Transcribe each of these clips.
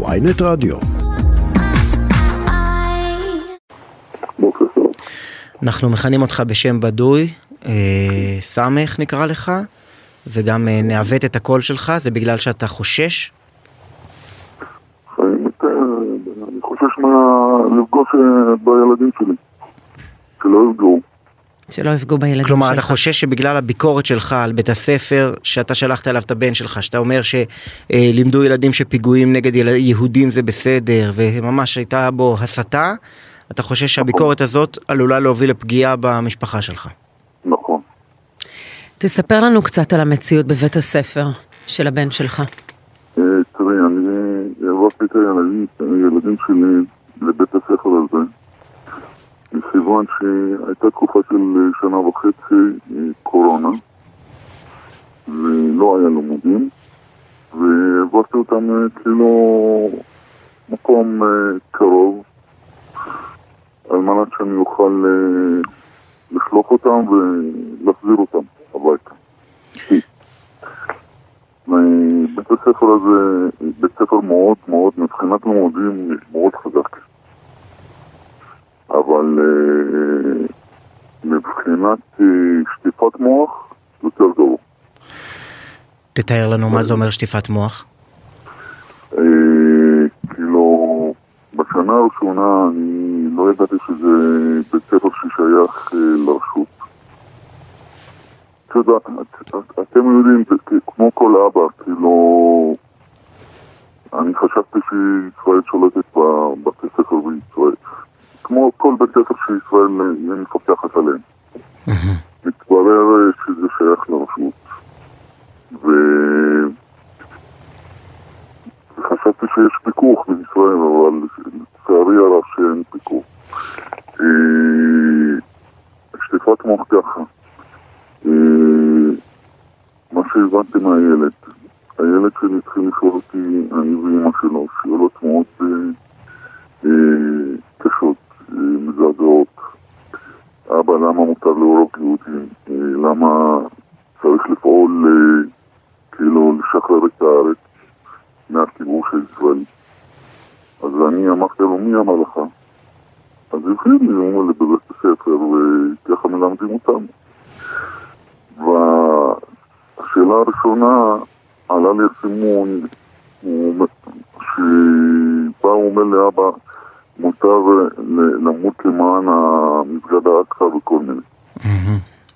ויינט רדיו. אנחנו מכנים אותך בשם בדוי, אה, סמך נקרא לך, וגם אה, נעוות את הקול שלך, זה בגלל שאתה חושש? אני אני חושש מה... לפגוש אה, בילדים שלי. שלא יפגעו. שלא יפגעו בילדים כלומר, שלך. אתה חושש שבגלל הביקורת שלך על בית הספר, שאתה שלחת אליו את הבן שלך, שאתה אומר שלימדו ילדים שפיגועים נגד יל- יהודים זה בסדר, וממש הייתה בו הסתה, אתה חושש שהביקורת הזאת עלולה להוביל לפגיעה במשפחה שלך. נכון. תספר לנו קצת על המציאות בבית הספר של הבן שלך. אה, תראי, אני העברתי את הילדים, הילדים שלי לבית הספר הזה, מכיוון שהייתה תקופה של שנה וחצי קורונה, ולא היה לימודים, והעברתי אותם אה, כאילו מקום אה, קרוב, על מנת שאני אוכל אה, לשלוח אותם ולהחזיר אותם הביתה. בית הספר הזה, בית ספר מאוד מאוד, מבחינת לימודים, מאוד חזק. אבל אה, מבחינת אה, שטיפת מוח, יותר גרוע. תתאר לנו מה זה אומר שטיפת מוח. אה, כאילו, בשנה הראשונה אני לא ידעתי שזה בית ספר ששייך אה, לרשות. את יודעת, את- את- אתם יודעים, כמו כל אבא, כאילו... אני חשבתי שישראל שולטת בבתי ספר בישראל. בית ספר שישראל מפקחת עליהם. מתברר אה, שזה שייך לרשות. ו... חשבתי שיש פיקוח בישראל, אבל לצערי הרב שאין פיקוח. אה, שטיפת מוח ככה. אה, מה שהבנתי מהילד, הילד שלי התחיל לשאול אותי, אני ואימא שלו, שאלות מאוד קשות, מזעזעות. אבא, למה מותר להרוג יהודים? אה, למה צריך לפעול, אה, כאילו, לשחרר את הארץ? מהכיבוש הישראלי. אז אני אמרתי לו, מי אמר לך? אז התחיל לי, הוא אומר לי הספר, וככה מלמדים אותנו. והשאלה הראשונה, עלה לי הסימון, שבא הוא אומר לאבא, מותר למות למען המסגד האקצא וכל מיני.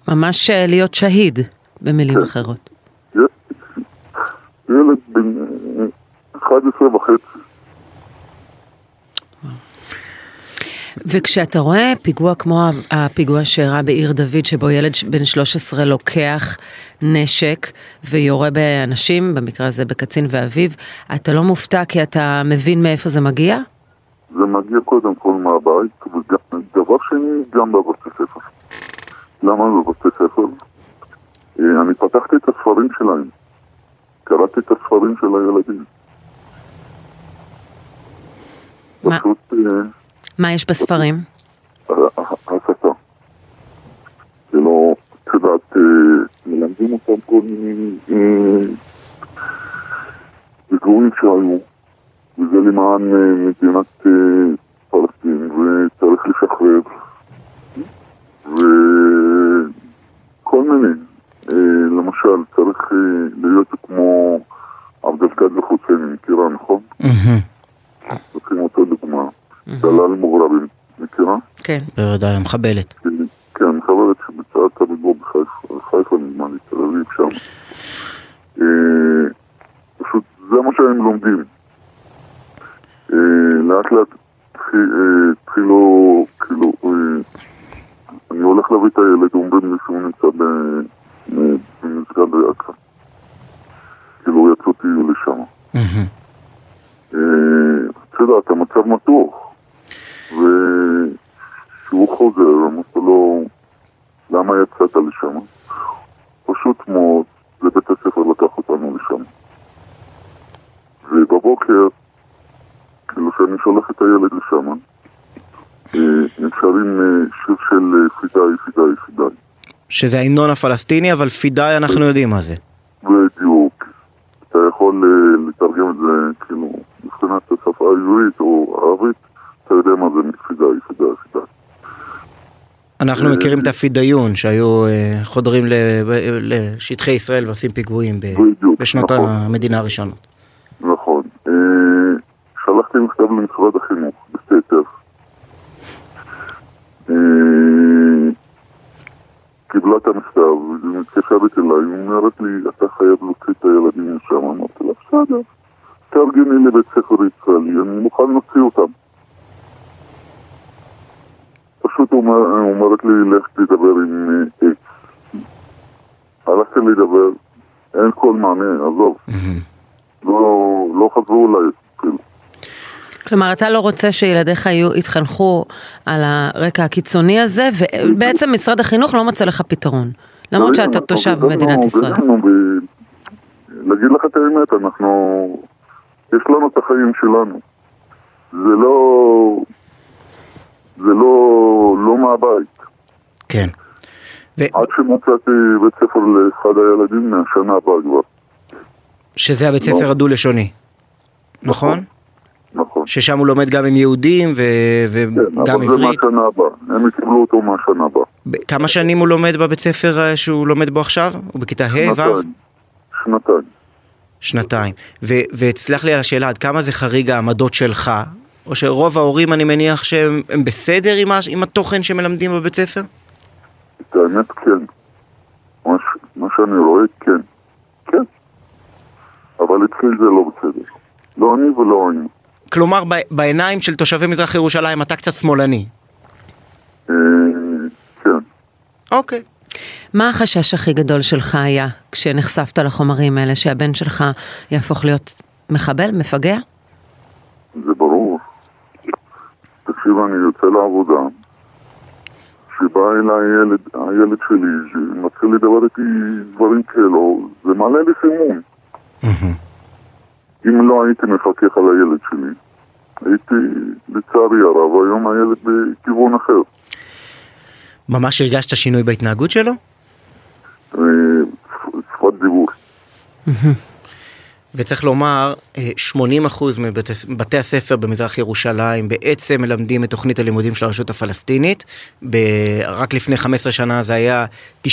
ממש אה, להיות שהיד, במילים כן. אחרות. ילד בן אה, 11 וחצי. וכשאתה רואה פיגוע כמו הפיגוע שאירע בעיר דוד, שבו ילד בן 13 לוקח נשק ויורה באנשים, במקרה הזה בקצין ואביו, אתה לא מופתע כי אתה מבין מאיפה זה מגיע? זה מגיע קודם כל מהבית, ודבר שני, גם בבתי ספר. למה בבתי ספר? אה, אני פתחתי את הספרים שלהם. קראתי את הספרים של הילדים. מה? פשוט אה, מה יש בספרים? ה- ה- הסתה. כאילו, את יודעת, אה, מלמדים אותם כל מיני אה, פיגועים שהיו, למען אה, מדינת אה, פלסטין, וצריך לשחרר, וכל מיני. אה, למשל, צריך להיות כמו עבד אל-קאדר חוסייני, מכירה, נכון? לוקחים אותו דוגמה. דלאל מוגרבים, מכירה? כן. בוודאי, המחבלת. כן, חברת שביצעה את הריבוע בחיפה, חיפה נדמה לי, תל אביב שם. אה, פשוט זה מה שהם לומדים. אה, לאט לאט התחיל- אה, התחילו, כאילו, אה, אני הולך להביא את הילד, אומרים לי שהוא נמצא במסגד אכ"א. כאילו יצאו טיול לשם. מהמם. אה, את יודעת, המצב מתוח. וכשהוא חוזר, אמרתי לו, למה יצאת לשם? פשוט מאוד, לבית הספר לקח אותנו לשם. ובבוקר, כאילו שאני שולח את הילד לשם, אה, הם שרים אה, שיר של אה, פידאי, פידאי, פידאי. שזה ההמנון הפלסטיני, אבל פידאי אנחנו יודעים מה זה. בדיוק. אתה יכול לתרגם את זה, כאילו, מבחינת השפה העברית או ערבית, אתה יודע מה זה יחידה, יחידה, יחידה. אנחנו מכירים את הפידיון שהיו חודרים לשטחי ישראל ועושים פיגועים בשנות נכון. המדינה הראשונות. נכון. אה, למשרד החינוך, בסתר. אה, קיבלה את המכתב, והיא מתקשרת אליי, היא אומרת לי, אתה חייב להוציא את הילדים משם. אמרתי לה, בסדר, תארגני לבית ספר ישראלי, אני מוכן להוציא אותם. פשוט אומר- אומרת לי, לך תדבר עם אה, אקס. הלכתי לדבר, אין כל מענה, עזוב. לא, לא חזרו אליי, כאילו. כלומר, אתה לא רוצה שילדיך יהיו, יתחנכו על הרקע הקיצוני הזה, ובעצם משרד החינוך לא מצא לך פתרון. למרות שאתה אנחנו תושב במדינת ישראל. גדלנו ב... להגיד לך את האמת, אנחנו... יש לנו את החיים שלנו. זה לא... זה לא... לא מהבית. כן. עד שמצאתי בית ספר לאחד הילדים מהשנה הבאה כבר. שזה הבית ספר לא. הדו-לשוני. נכון? נכון. ששם הוא לומד גם עם יהודים ו- כן, וגם אבל זה עברית. מהשנה הבאה. הם קיבלו אותו מהשנה הבאה. כמה שנים הוא לומד בבית ספר אה, שהוא לומד בו עכשיו? הוא בכיתה ה', ו'? שנתיים. שנתיים. ותסלח לי על השאלה, עד כמה זה חריג העמדות שלך? או שרוב ההורים אני מניח שהם הם בסדר עם, ה- עם התוכן שמלמדים בבית ספר? את האמת כן. מה, ש... מה שאני רואה כן. כן. אבל אצלי זה לא בסדר. לא אני ולא אני. כלומר בעיניים של תושבי מזרח ירושלים אתה קצת שמאלני. אה, כן. אוקיי. מה החשש הכי גדול שלך היה כשנחשפת לחומרים האלה, שהבן שלך יהפוך להיות מחבל, מפגע? זה ברור. תקשיב, אני יוצא לעבודה, שבא אליי הילד, הילד שלי, שמתחיל לדבר איתי דברים כאלו, זה מעלה לי סימון. אם לא הייתי מפקח על הילד שלי, הייתי, לצערי הרב, היום הילד בכיוון אחר. ממש הרגשת שינוי בהתנהגות שלו? אה, שפת דיבור. וצריך לומר, אה, 80% מבתי הספר במזרח ירושלים בעצם מלמדים את תוכנית הלימודים של הרשות הפלסטינית. ב- רק לפני 15 שנה זה היה 95%.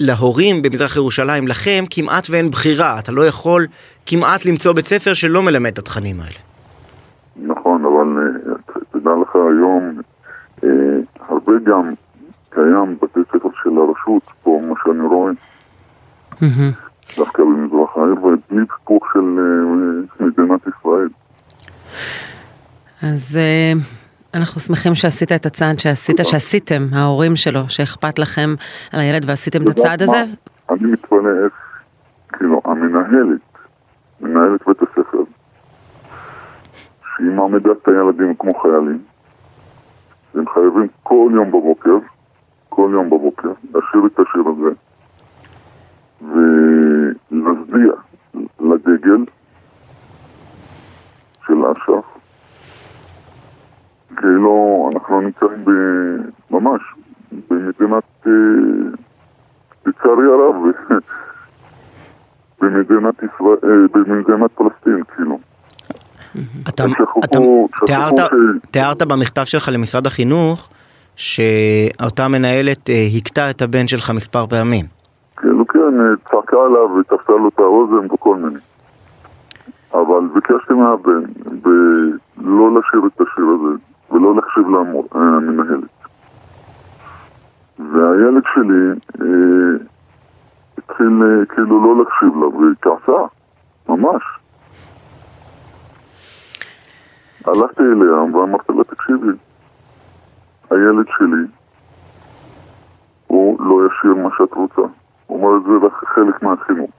להורים במזרח ירושלים, לכם, כמעט ואין בחירה. אתה לא יכול כמעט למצוא בית ספר שלא מלמד את התכנים האלה. נכון, אבל אה, תדע לך היום, אה, הרבה גם קיים בתי ספר של הרשות, פה מה שאני רואה. דווקא במזרח העיר, ובלי פיקוח של אה, מדינת ישראל. אז אה, אנחנו שמחים שעשית את הצעד שעשית. שעשיתם, ההורים שלו, שאכפת לכם על הילד ועשיתם את הצעד הזה. אני מתפלא איך, כאילו, המנהלת, מנהלת בית הספר, שהיא מעמידה את הילדים כמו חיילים, הם חייבים כל יום בבוקר, כל יום בבוקר, לשיר את השיר הזה, ולהצדיע לדגל של אש"ף. כאילו, אנחנו נמצאים ב... ממש במדינת, אה, לצערי הרב, במדינת ישראל, אה, במדינת פלסטין, כאילו. אתה, תיארת, במכתב שלך למשרד החינוך שאותה מנהלת אה, הכתה את הבן שלך מספר פעמים. כאילו, כן, צעקה עליו ותפסה לו את האוזן וכל מיני. אבל ביקשתי מהבן, לא לשיר את השיר הזה, ולא להקשיב למנהלת. והילד שלי אה, התחיל אה, כאילו לא להקשיב לה, וכעסה, ממש. הלכתי אליה ואמרתי לה, תקשיבי, הילד שלי, הוא לא ישיר מה שאת רוצה. הוא אומר, זה רק חלק מהחינוך.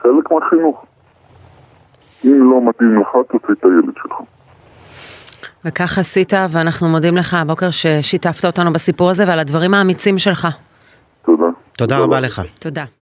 חלק מהחינוך. אם לא מתאים לך, תוציא את הילד שלך. וכך עשית, ואנחנו מודים לך הבוקר ששיתפת אותנו בסיפור הזה ועל הדברים האמיצים שלך. תודה. תודה רבה לך. תודה.